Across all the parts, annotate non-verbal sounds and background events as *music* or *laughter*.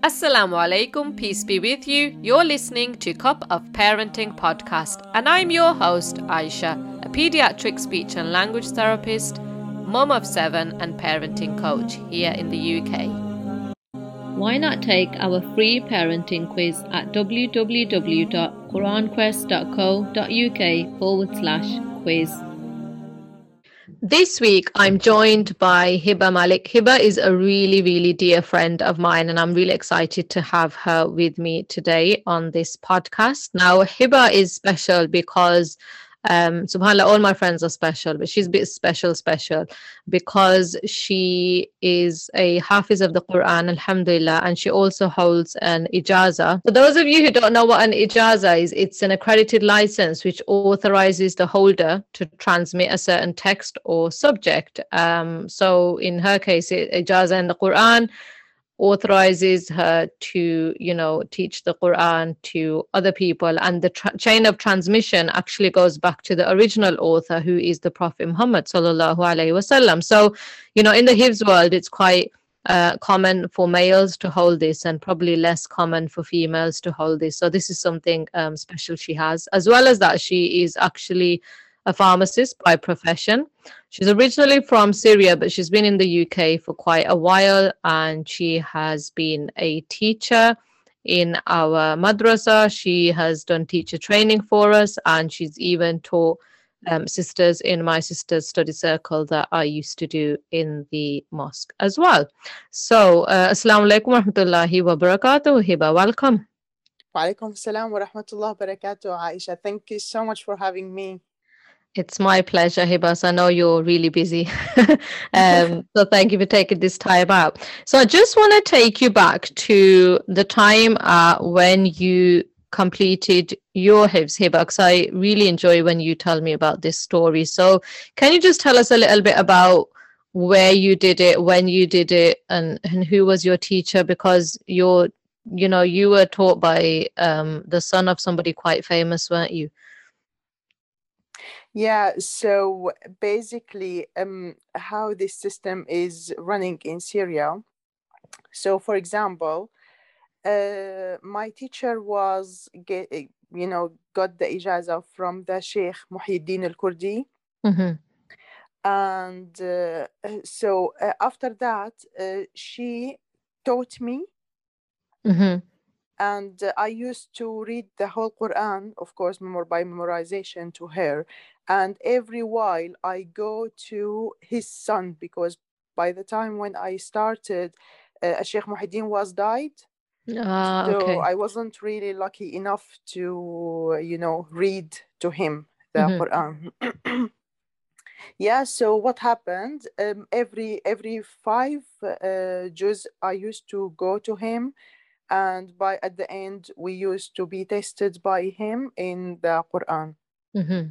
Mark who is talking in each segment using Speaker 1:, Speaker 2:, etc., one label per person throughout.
Speaker 1: Assalamu alaikum, peace be with you. You're listening to Cup of Parenting podcast, and I'm your host, Aisha, a pediatric speech and language therapist, mum of seven, and parenting coach here in the UK. Why not take our free parenting quiz at www.quranquest.co.uk forward slash quiz? This week, I'm joined by Hiba Malik. Hiba is a really, really dear friend of mine, and I'm really excited to have her with me today on this podcast. Now, Hiba is special because um subhanallah all my friends are special but she's special special because she is a hafiz of the quran alhamdulillah and she also holds an ijaza. For those of you who don't know what an ijaza is it's an accredited license which authorizes the holder to transmit a certain text or subject. Um so in her case ijaza in the quran authorizes her to you know teach the quran to other people. And the tra- chain of transmission actually goes back to the original author who is the prophet muhammad sallallahu alaihi wasallam so you know in the hifz world it's quite uh, common for males to hold this and probably less common for females to hold this. So this is something um, special she has as well as that she is actually a pharmacist by profession. She's originally from Syria, but she's been in the UK for quite a while and she has been a teacher in our madrasa. She has done teacher training for us and she's even taught um, sisters in my sister's study circle that I used to do in the mosque as well. So, uh, Assalamu alaikum wa rahmatullahi wa barakatuh. Hiba, welcome.
Speaker 2: Wa alaikum assalam wa rahmatullahi wa barakatuh, Aisha. Thank you so much for having me.
Speaker 1: It's my pleasure, Hibas. I know you're really busy. *laughs* um, so thank you for taking this time out. So I just want to take you back to the time uh, when you completed your Hifz Hiba, because I really enjoy when you tell me about this story. So can you just tell us a little bit about where you did it, when you did it, and, and who was your teacher? Because you're, you know, you were taught by um, the son of somebody quite famous, weren't you?
Speaker 2: Yeah, so basically, um, how this system is running in Syria. So, for example, uh, my teacher was, get, you know, got the ijaza from the Sheikh Muhyiddin al Kurdi. Mm-hmm. And uh, so uh, after that, uh, she taught me. Mm-hmm and uh, I used to read the whole Quran, of course, memor- by memorization to her. And every while I go to his son because by the time when I started, uh, Sheikh Muhyiddin was died.
Speaker 1: Ah,
Speaker 2: so
Speaker 1: okay.
Speaker 2: I wasn't really lucky enough to, you know, read to him the mm-hmm. Quran. *clears throat* yeah so what happened um, every every five uh, juz i used to go to him and by at the end we used to be tested by him in the quran mm-hmm.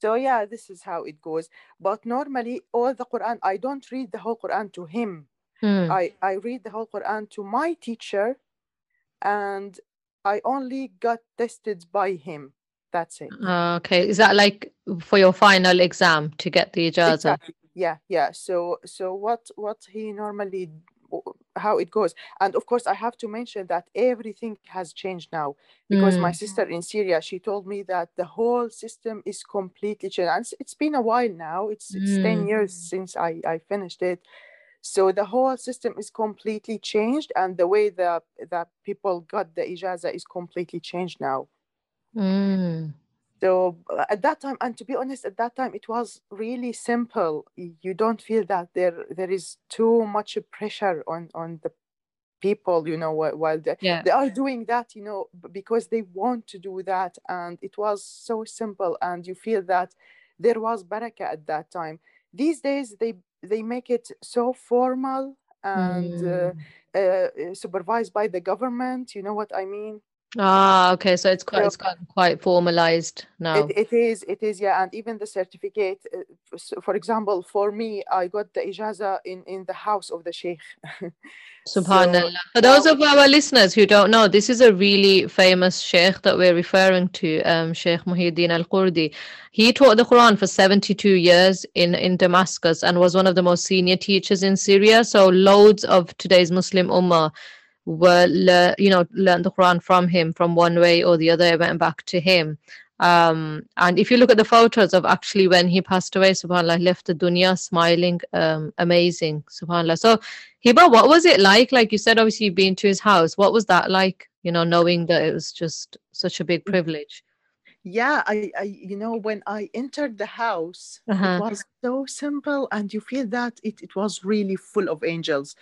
Speaker 2: So yeah this is how it goes. But normally all the quran i don't read the whole quran to him. Mm. i i read the whole quran to my teacher and i only got tested by him. That's it.
Speaker 1: Uh, okay. Is that like for your final exam to get the ijaza
Speaker 2: exactly. yeah yeah. So so what what he normally how it goes. And of course i have to mention that everything has changed now because mm. my sister in syria she told me that the whole system is completely changed and it's been a while now. It's, it's mm. 10 years since I, I finished it. So the whole system is completely changed and the way that that people got the ijaza is completely changed now. Mm so uh, at that time and to be honest at that time it was really simple you don't feel that there there is too much pressure on on the people you know while they, yeah. they are doing that you know because they want to do that and it was so simple and you feel that there was baraka at that time these days they they make it so formal and mm. uh, uh, supervised by the government you know what i mean
Speaker 1: Ah, okay. So it's quite so, it's gotten quite formalized now.
Speaker 2: It, it is, it is, yeah. And even the certificate, uh, for example, for me, I got the ijaza in in the house of the sheikh. *laughs*
Speaker 1: Subhanallah. So, for those of our listeners who don't know, this is a really famous sheikh that we're referring to, um, Sheikh Muhyiddin al Kurdi. He taught the Quran for 72 years in, in Damascus and was one of the most senior teachers in Syria. So loads of today's Muslim Ummah were, le- you know, learned the Quran from him from one way or the other, went back to him. Um, and if you look at the photos of actually when he passed away, subhanAllah, left the dunya smiling, um, amazing, subhanAllah. So, Hiba, what was it like? Like you said, obviously you've been to his house. What was that like, you know, knowing that it was just such a big mm. privilege?
Speaker 2: yeah I, I you know when i entered the house uh-huh. it was so simple and you feel that it, it was really full of angels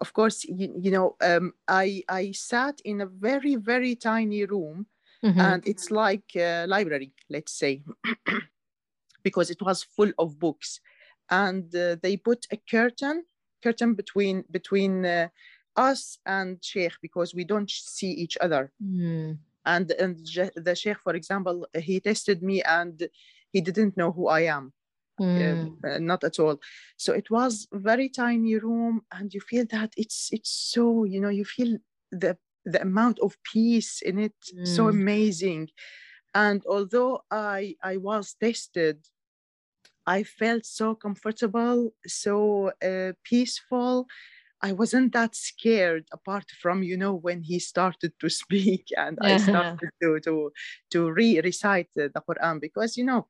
Speaker 2: of course you, you know um, i i sat in a very very tiny room mm-hmm. and it's like a library let's say *clears throat* because it was full of books. And uh, they put a curtain curtain between between uh, us and sheikh because we don't see each other. Mm. And and the sheikh for example he tested me and he didn't know who i am mm. uh, not at all. So it was very tiny room and you feel that it's it's so you know you feel the the amount of peace in it. Mm. so amazing. And although i i was tested i felt so comfortable so uh, peaceful. I wasn't that scared apart from you know when he started to *laughs* speak and I started to to to re recite the Quran because you know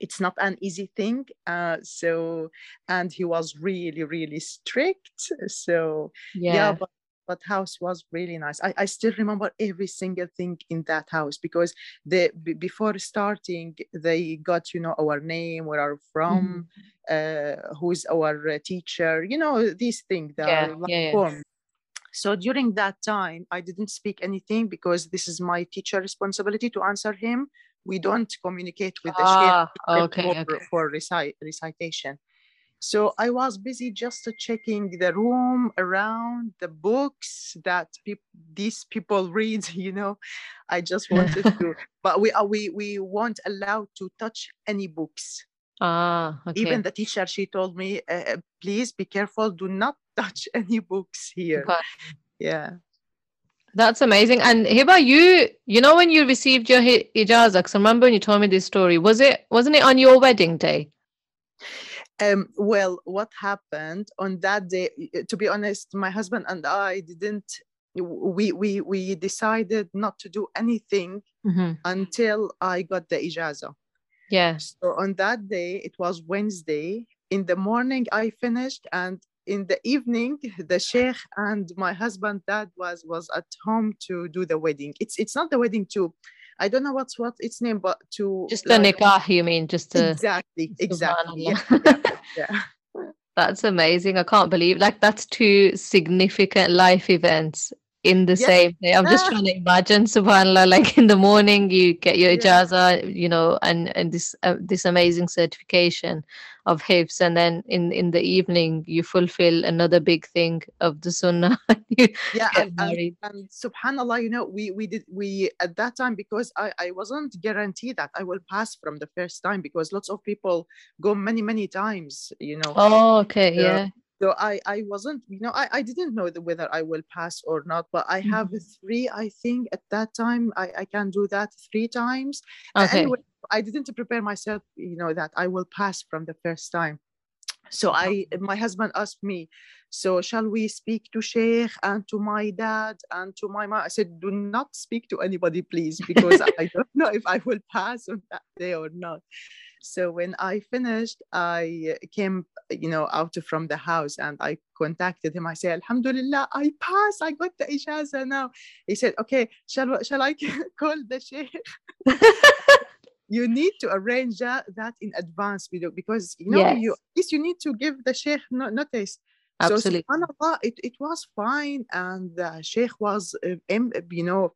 Speaker 2: it's not an easy thing uh, so and he was really really strict so yeah, yeah but but house was really nice I, I still remember every single thing in that house because the b- before starting they got you know our name where are from mm-hmm. uh, who's our uh, teacher you know these things yeah, yeah, yeah. so during that time i didn't speak anything because this is my teacher responsibility to answer him we don't communicate with the ah,
Speaker 1: okay,
Speaker 2: for,
Speaker 1: okay.
Speaker 2: for recite, recitation so I was busy just checking the room around the books that pe- these people read. *laughs* You know, I just *laughs* wanted to, but we are we we weren't allowed to touch any books.
Speaker 1: Ah, okay.
Speaker 2: Even the teacher, she told me, uh, please be careful, do not *laughs* touch any books here. Okay. Yeah.
Speaker 1: That's amazing. And Hiba, you you know when you received your ijazah, because I remember when you told me this story, was it wasn't it on your wedding day?
Speaker 2: Um, well, what happened on that day? To be honest, my husband and I didn't. We we we decided not to do anything mm-hmm. until I got the ijaza.
Speaker 1: Yeah.
Speaker 2: So on that day, it was Wednesday. In the morning, I finished, and in the evening, the sheikh and my husband dad was was at home to do the wedding. It's it's not the wedding too I don't know what's what its name, but to
Speaker 1: just the like, nikah, you mean? Just to
Speaker 2: exactly, *laughs* exactly. *laughs* Yeah, yeah, yeah.
Speaker 1: That's amazing. I can't believe like that's two significant life events in the same day. I'm just trying to imagine, subhanallah, like in the morning you get your ijaza, you know, and and this uh, this amazing certification of hifz, and then in in the evening you fulfill another big thing of the sunnah. *laughs*
Speaker 2: yeah, and, and, and, subhanallah, you know, we we did we at that time because I I wasn't guaranteed that I will pass from the first time because lots of people go many many times, you know.
Speaker 1: Oh, okay, yeah
Speaker 2: so i i wasn't you know i, I didn't know whether i will pass or not but i have mm-hmm. three i think at that time i, I can do that three times okay. anyway i didn't prepare myself you know that i will pass from the first time so i my husband asked me so shall we speak to sheikh and to my dad and to my mom i said do not speak to anybody please because *laughs* i don't know if i will pass on that day or not so when I finished, I came, you know, out from the house and I contacted him. I said, Alhamdulillah, I passed. I got the ijaza now. He said, okay, shall, shall I *laughs* call the sheikh? *laughs* you need to arrange that, that in advance because you know yes. you at least you need to give the sheikh notice
Speaker 1: Absolutely.
Speaker 2: so it, it was fine and the sheikh was uh, you know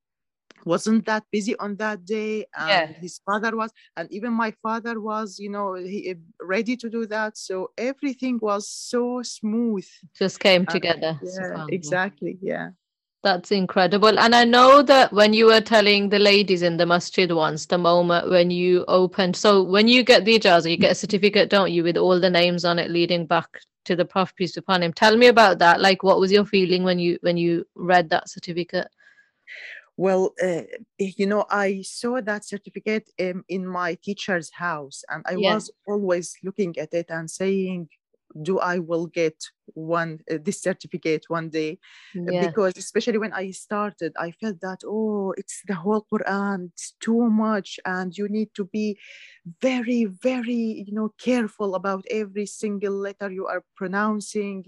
Speaker 2: wasn't that busy on that day and yeah. his father was and even my father was you know he, eh, ready to do that. So everything was so smooth.
Speaker 1: Just came together.
Speaker 2: yeah exactly yeah.
Speaker 1: That's incredible. And i know that when you were telling the ladies in the masjid once the moment when you opened so when you get the ijazah you get a certificate don't you with all the names on it leading back to the prophet peace upon him. Tell me about that. Like what was your feeling when you when you read that certificate
Speaker 2: well, uh, you know, I saw that certificate in, in my teacher's house, and I yeah. was always looking at it and saying, do I will get one uh, this certificate one day yeah. because especially when I started I felt that oh it's the whole Quran it's too much and you need to be very very you know careful about every single letter you are pronouncing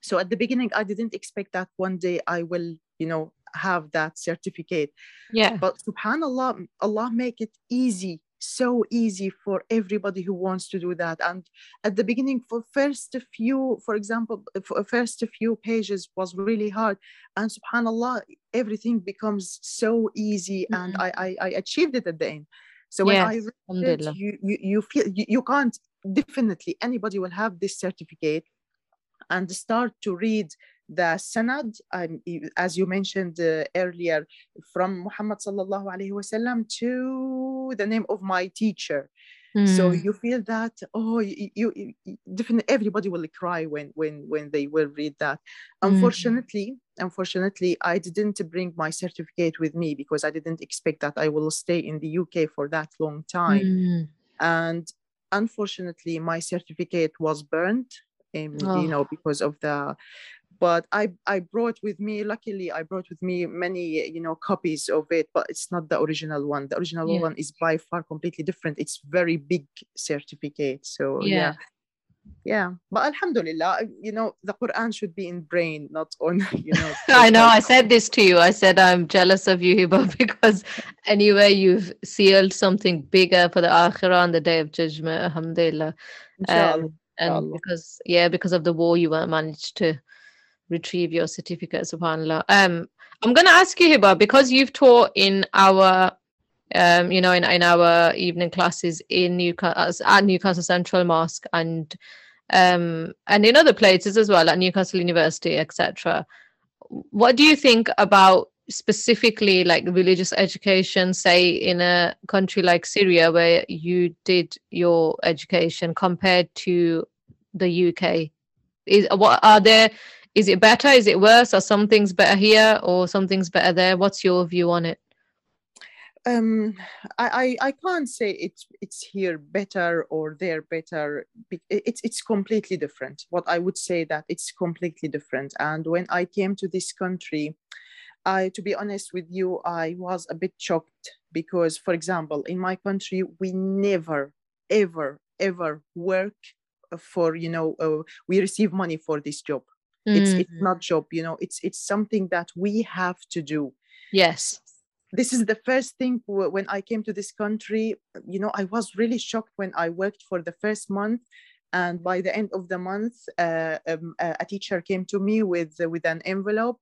Speaker 2: so at the beginning I didn't expect that one day I will you know have that certificate.
Speaker 1: Yeah.
Speaker 2: But subhanallah Allah make it easy so easy for everybody who wants to do that. And at the beginning for first few for example for first few pages was really hard. And subhanallah everything becomes so easy mm-hmm. and I, I, I achieved it at the end. So when yes, i read it, you, you you feel you, you can't definitely anybody will have this certificate and start to read the sanad, um, as you mentioned uh, earlier, from Muhammad sallallahu alaihi wasallam to the name of my teacher. Mm. So hmm. you feel that oh, you, you, you, definitely everybody will cry when when when they will read that. Hmm. Unfortunately, mm. unfortunately, I didn't bring my certificate with me because I didn't expect that I will stay in the UK for that long time. Mm. And unfortunately, my certificate was burned. Um, oh. You know, because of the but I, I brought with me luckily i brought with me many you know copies of it but it's not the original one. The original yeah. one is by far completely different. It's very big certificate so yeah. yeah. Yeah but alhamdulillah you know the quran should be in brain not on *laughs* you know *laughs*
Speaker 1: i know i said this to you. I said i'm jealous of you Hiba, *laughs* because anyway you've sealed something bigger for the akhirah on the day of judgment alhamdulillah. Um, and because yeah because of the war you weren't managed to retrieve your certificate, subhanAllah. Um, I'm going to ask you, Hiba, because you've taught in our, um, you know, in, in our evening classes in Newcastle, at Newcastle Central Mosque and um, and in other places as well, at Newcastle University, etc. What do you think about specifically like religious education, say in a country like Syria, where you did your education, compared to the UK? Is what are there is it better is it worse are some things better here or some things better there what's your view on it
Speaker 2: um, I, I, I can't say it's it's here better or there better. It's it's completely different. What I would say that it's completely different. And when I came to this country, I to be honest with you, I was a bit shocked because, for example, in my country, we never, ever, ever work for you know uh, we receive money for this job mm. it's it's mm. not job you know it's it's something that we have to do.
Speaker 1: Yes.
Speaker 2: This is the first thing when i came to this country you know i was really shocked when i worked for the first month and by the end of the month uh, um, a teacher came to me with uh, with an envelope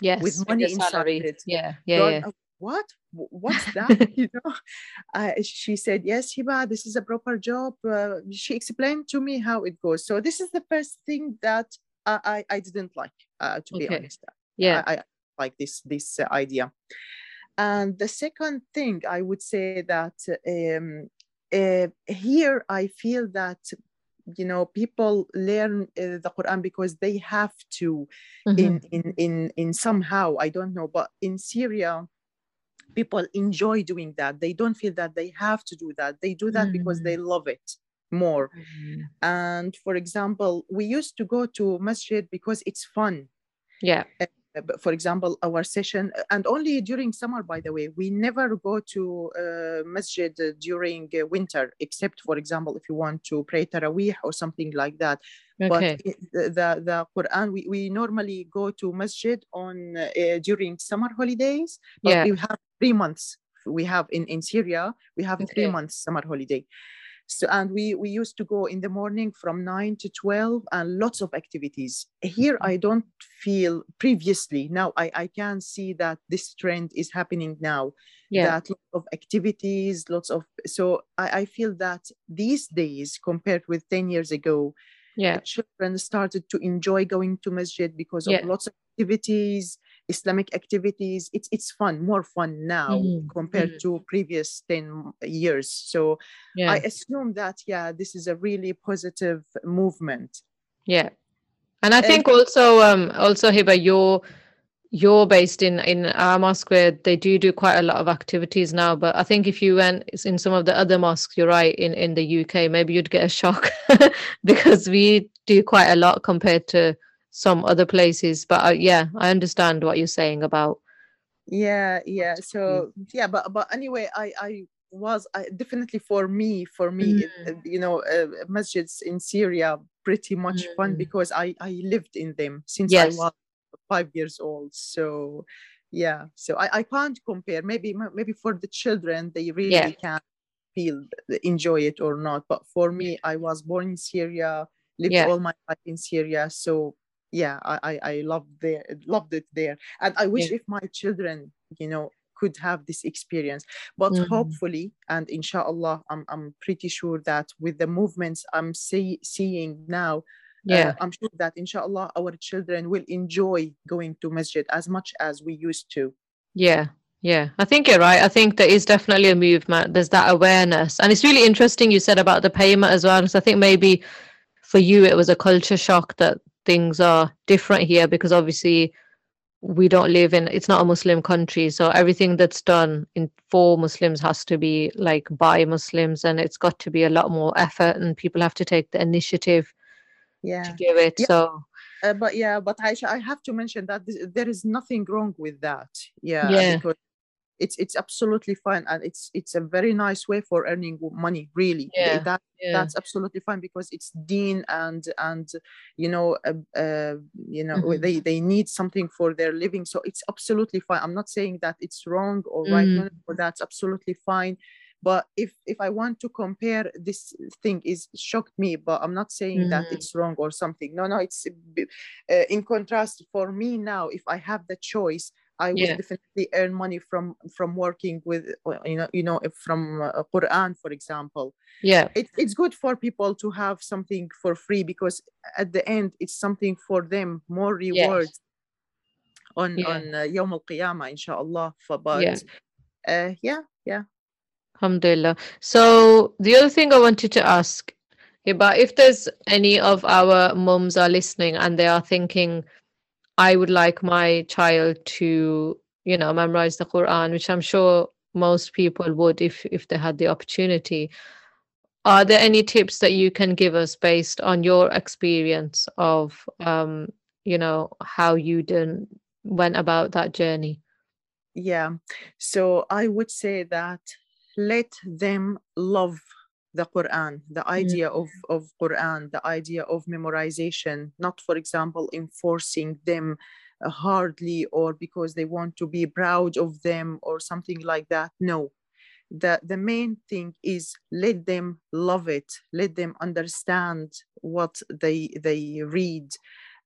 Speaker 1: yes
Speaker 2: with money inside it.
Speaker 1: Yeah yeah, so yeah. I,
Speaker 2: what? What's *laughs* that? *laughs* You know? Uh, she said yes hiba this is a proper job. Uh, she explained to me how it goes. So this is the first thing that I I didn't like uh, to okay. be honest.
Speaker 1: Yeah,
Speaker 2: I, I like this this uh, idea. And the second thing I would say that um, uh, here I feel that you know people learn uh, the Quran because they have to mm-hmm. in, in in in somehow I don't know, but in Syria people enjoy doing that. They don't feel that they have to do that. They do that mm-hmm. because they love it more. Mm-hmm. And for example, we used to go to masjid because it's fun.
Speaker 1: Yeah. Uh,
Speaker 2: for example, our session, and only during summer, by the way, we never go to uh, masjid during uh, winter, except, for example, if you want to pray Taraweeh or something like that. Okay. But the, the Quran, we, we normally go to masjid on uh, during summer holidays, but yeah. we have three months. We have in, in Syria, we have okay. three months summer holiday. So, and we, we used to go in the morning from 9 to 12 and lots of activities. Here, mm-hmm. I don't feel previously, now I, I can see that this trend is happening now. Yeah. That lots of activities, lots of, so I, I feel that these days compared with 10 years ago,
Speaker 1: yeah.
Speaker 2: children started to enjoy going to masjid because of yeah. lots of activities Islamic activities. It's it's fun, more fun now mm-hmm. compared mm-hmm. to previous 10 years. So yeah. I assume that yeah, this is a really positive movement.
Speaker 1: Yeah. And I think and, also um also Hiba, your you're based in in our mosque where they do do quite a lot of activities now but i think if you went in some of the other mosques you're right in in the uk maybe you'd get a shock *laughs* because we do quite a lot compared to some other places but uh, yeah i understand what you're saying about
Speaker 2: yeah yeah so yeah but but anyway i i was I, definitely for me for me mm. you know uh, masjids in syria pretty much mm. fun because i i lived in them since yes. i was five years old so yeah so i, I can't compare maybe maybe for the children they really yeah. can feel enjoy it or not but for me i was born in syria lived yeah. all my life in syria so yeah i i, loved there loved it there and i wish yeah. if my children you know could have this experience but mm-hmm. hopefully and inshallah I'm, I'm pretty sure that with the movements i'm see, seeing now yeah uh, i'm sure that inshallah our children will enjoy going to masjid as much as we used to
Speaker 1: yeah yeah i think you're right i think there is definitely a movement there's that awareness and it's really interesting you said about the payment as well because i think maybe for you it was a culture shock that things are different here because obviously we don't live in it's not a muslim country so everything that's done in for muslims has to be like by muslims and it's got to be a lot more effort and people have to take the initiative
Speaker 2: yeah
Speaker 1: to do it
Speaker 2: yeah.
Speaker 1: so
Speaker 2: uh, but yeah but Aisha, i have to mention that this, there is nothing wrong with that yeah, yeah. because it's it's absolutely fine and it's it's a very nice way for earning money really yeah, that yeah. that's absolutely fine because it's dean and and you know uh, uh, you know mm-hmm. they they need something for their living so it's absolutely fine i'm not saying that it's wrong or right mm. no, no, that's absolutely fine but if if i want to compare this thing is shocked me but i'm not saying mm. that it's wrong or something no no it's uh, in contrast for me now if i have the choice I would yeah. definitely earn money from from working with you know you know from uh, Quran for example.
Speaker 1: Yeah,
Speaker 2: it, it's good for people to have something for free because at the end it's something for them more rewards yes. on yeah. on uh, Yawm al Qiyamah inshallah. But yeah. Uh, yeah, yeah.
Speaker 1: Alhamdulillah. So the other thing I wanted to ask, but if there's any of our mums are listening and they are thinking, I would like my child to, you know, memorize the Quran, which I'm sure most people would if if they had the opportunity. Are there any tips that you can give us based on your experience of, um, you know, how you done went about that journey?
Speaker 2: Yeah, so I would say that let them love the Quran, the idea mm. of, of Quran, the idea of memorization, not, for example, enforcing them uh, hardly or because they want to be proud of them or something like that. No. The, the main thing is let them love it, let them understand what they they read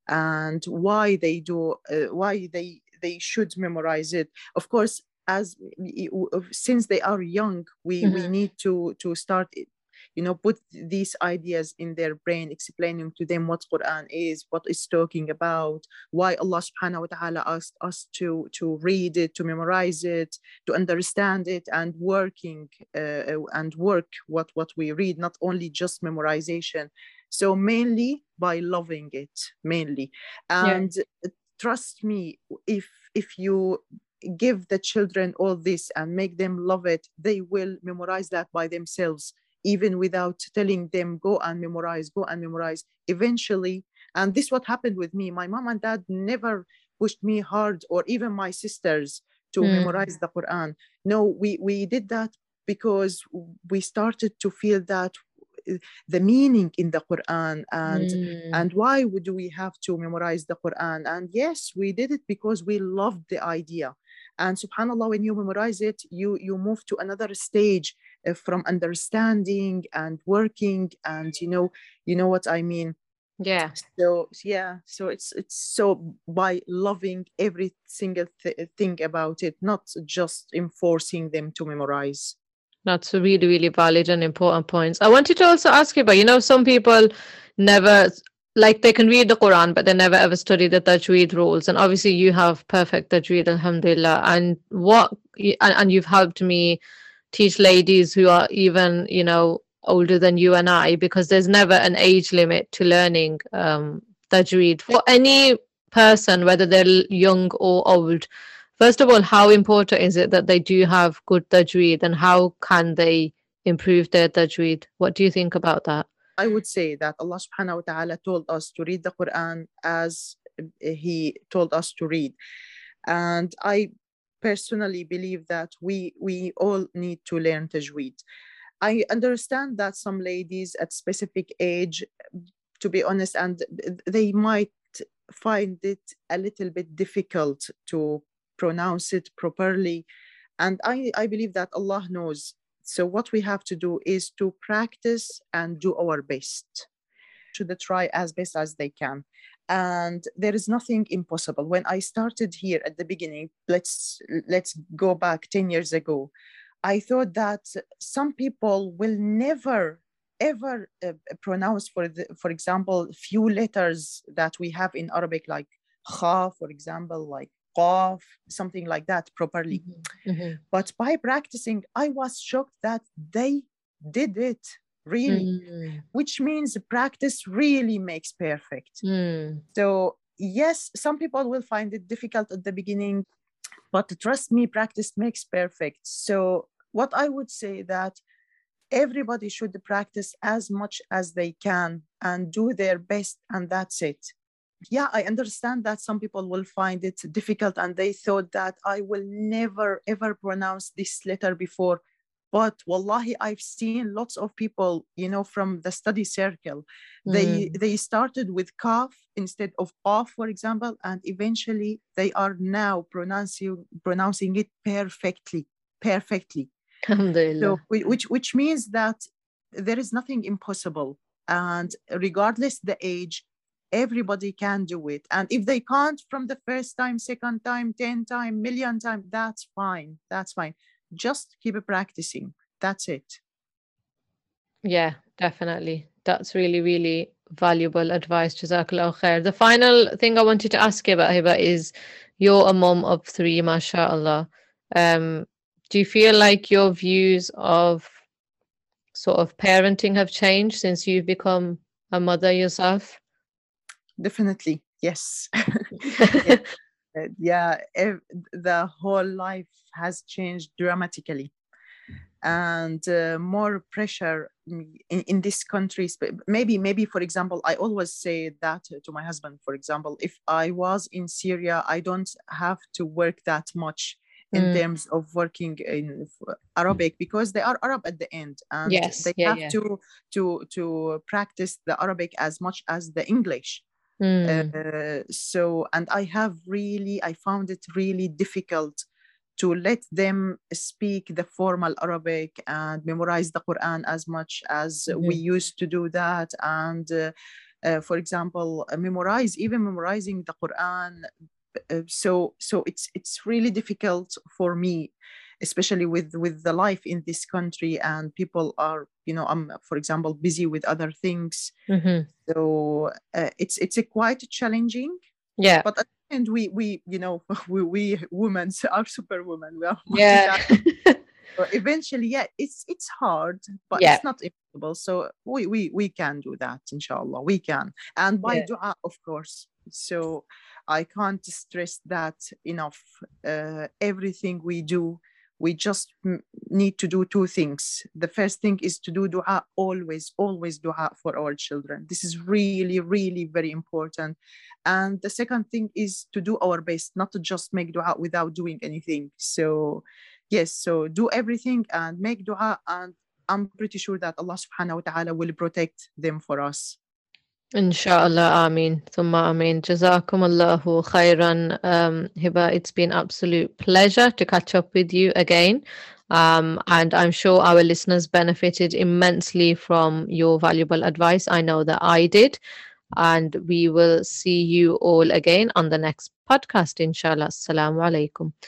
Speaker 2: and why they do uh, why they they should memorize it. Of course, as since they are young we mm-hmm. we need to to start you know put these ideas in their brain explaining to them what quran is what it's talking about why allah subhanahu wa ta'ala asked us to to read it to memorize it to understand it and working uh, and work what what we read not only just memorization. So mainly by loving it mainly. And yeah. trust me if if you give the children all this and make them love it, they will memorize that by themselves, even without telling them, go and memorize, go and memorize. Eventually, and this what happened with me. My mom and dad never pushed me hard, or even my sisters, to mm. memorize the Quran. No, we, we did that because we started to feel that the meaning in the Quran and mm. and why would we have to memorize the Quran? And yes, we did it because we loved the idea. And subhanallah, when you memorize it, you you move to another stage uh, from understanding and working, and you know you know what I mean.
Speaker 1: Yeah.
Speaker 2: So yeah, so it's it's so by loving every single th- thing about it, not just enforcing them to memorize.
Speaker 1: That's a really, really valid and important points. I wanted to also ask you about, you know, some people never like they can read the Quran, but they never ever study the Tajweed rules. And obviously, you have perfect Tajweed, Alhamdulillah. And what and, and you've helped me teach ladies who are even, you know, older than you and I, because there's never an age limit to learning um, Tajweed for any person, whether they're young or old, first of all, how important is it that they do have good tajweed and how can they improve their tajweed? What do you think about that?
Speaker 2: I would say that Allah subhanahu wa ta'ala told us to read the Quran as He told us to read. And I personally believe that we we all need to learn tajweed. I understand that some ladies at specific age, to be honest, and they might find it a little bit difficult to pronounce it properly. And I, I believe that Allah knows. So what we have to do is to practice and do our best. Should try as best as they can and there is nothing impossible when i started here at the beginning let's let's go back 10 years ago i thought that some people will never ever uh, pronounce for the, for example few letters that we have in arabic like kha for example like qaf something like that properly mm-hmm. Mm-hmm. but by practicing i was shocked that they did it really? Mm. which means practice really makes perfect. Mm. so yes some people will find it difficult at the beginning but trust me practice makes perfect. So what i would say that everybody should practice as much as they can and do their best and that's it. Yeah i understand that some people will find it difficult and they thought that i will never ever pronounce this letter before but wallahi i've seen lots of people you know from the study circle. Mm. they they started with kaf instead of qaf for example and eventually they are now pronouncing pronouncing it perfectly perfectly. So which which means that there is nothing impossible. And regardless the age everybody can do it. And if they can't from the first time second time 10 time million time that's fine that's fine just keep practicing. That's it.
Speaker 1: Yeah definitely. That's really really valuable advice jazakallah khair. The final thing i wanted to ask you about hiba is you're a mom of three mashallah. Um do you feel like your views of sort of parenting have changed since you've become a mother yourself?
Speaker 2: Definitely yes *laughs* *laughs* yeah the whole life has changed dramatically and uh, more pressure in, in this country maybe maybe for example i always say that to my husband for example if i was in syria i don't have to work that much in mm. terms of working in arabic because they are arab at the end and yes, they yeah, have yeah. to to to practice the arabic as much as the english Mm. Uh, so, and I have really, I found it really difficult to let them speak the formal Arabic and memorize the Quran as much as mm-hmm. we used to do that. And uh, uh, for example, memorize, even memorizing the Quran. Uh, so, so it's it's really difficult for me especially with with the life in this country and people are you know i'm for example busy with other things. Mm-hmm. so uh, it's it's a quite challenging
Speaker 1: yeah.
Speaker 2: but at the end we we you know *laughs* we we women *laughs* are superwomen. We are *laughs*
Speaker 1: yeah.
Speaker 2: eventually yeah it's it's hard but yeah. it's not impossible. So we we we can do that inshallah. We can. And by yeah. dua of course. So i can't stress that enough. Uh, everything we do we just need to do two things. The first thing is to do dua always, always dua for our children. This is really, really very important. And the second thing is to do our best, not to just make dua without doing anything. So, yes, so do everything and make dua. And I'm pretty sure that Allah subhanahu wa ta'ala will protect them for us.
Speaker 1: Inshallah, Amin. Thumma Amin. Jazakum Allahu khairan. Um, Hiba, it's been absolute pleasure to catch up with you again. Um, and I'm sure our listeners benefited immensely from your valuable advice. I know that I did. And we will see you all again on the next podcast, inshallah. Assalamu alaikum.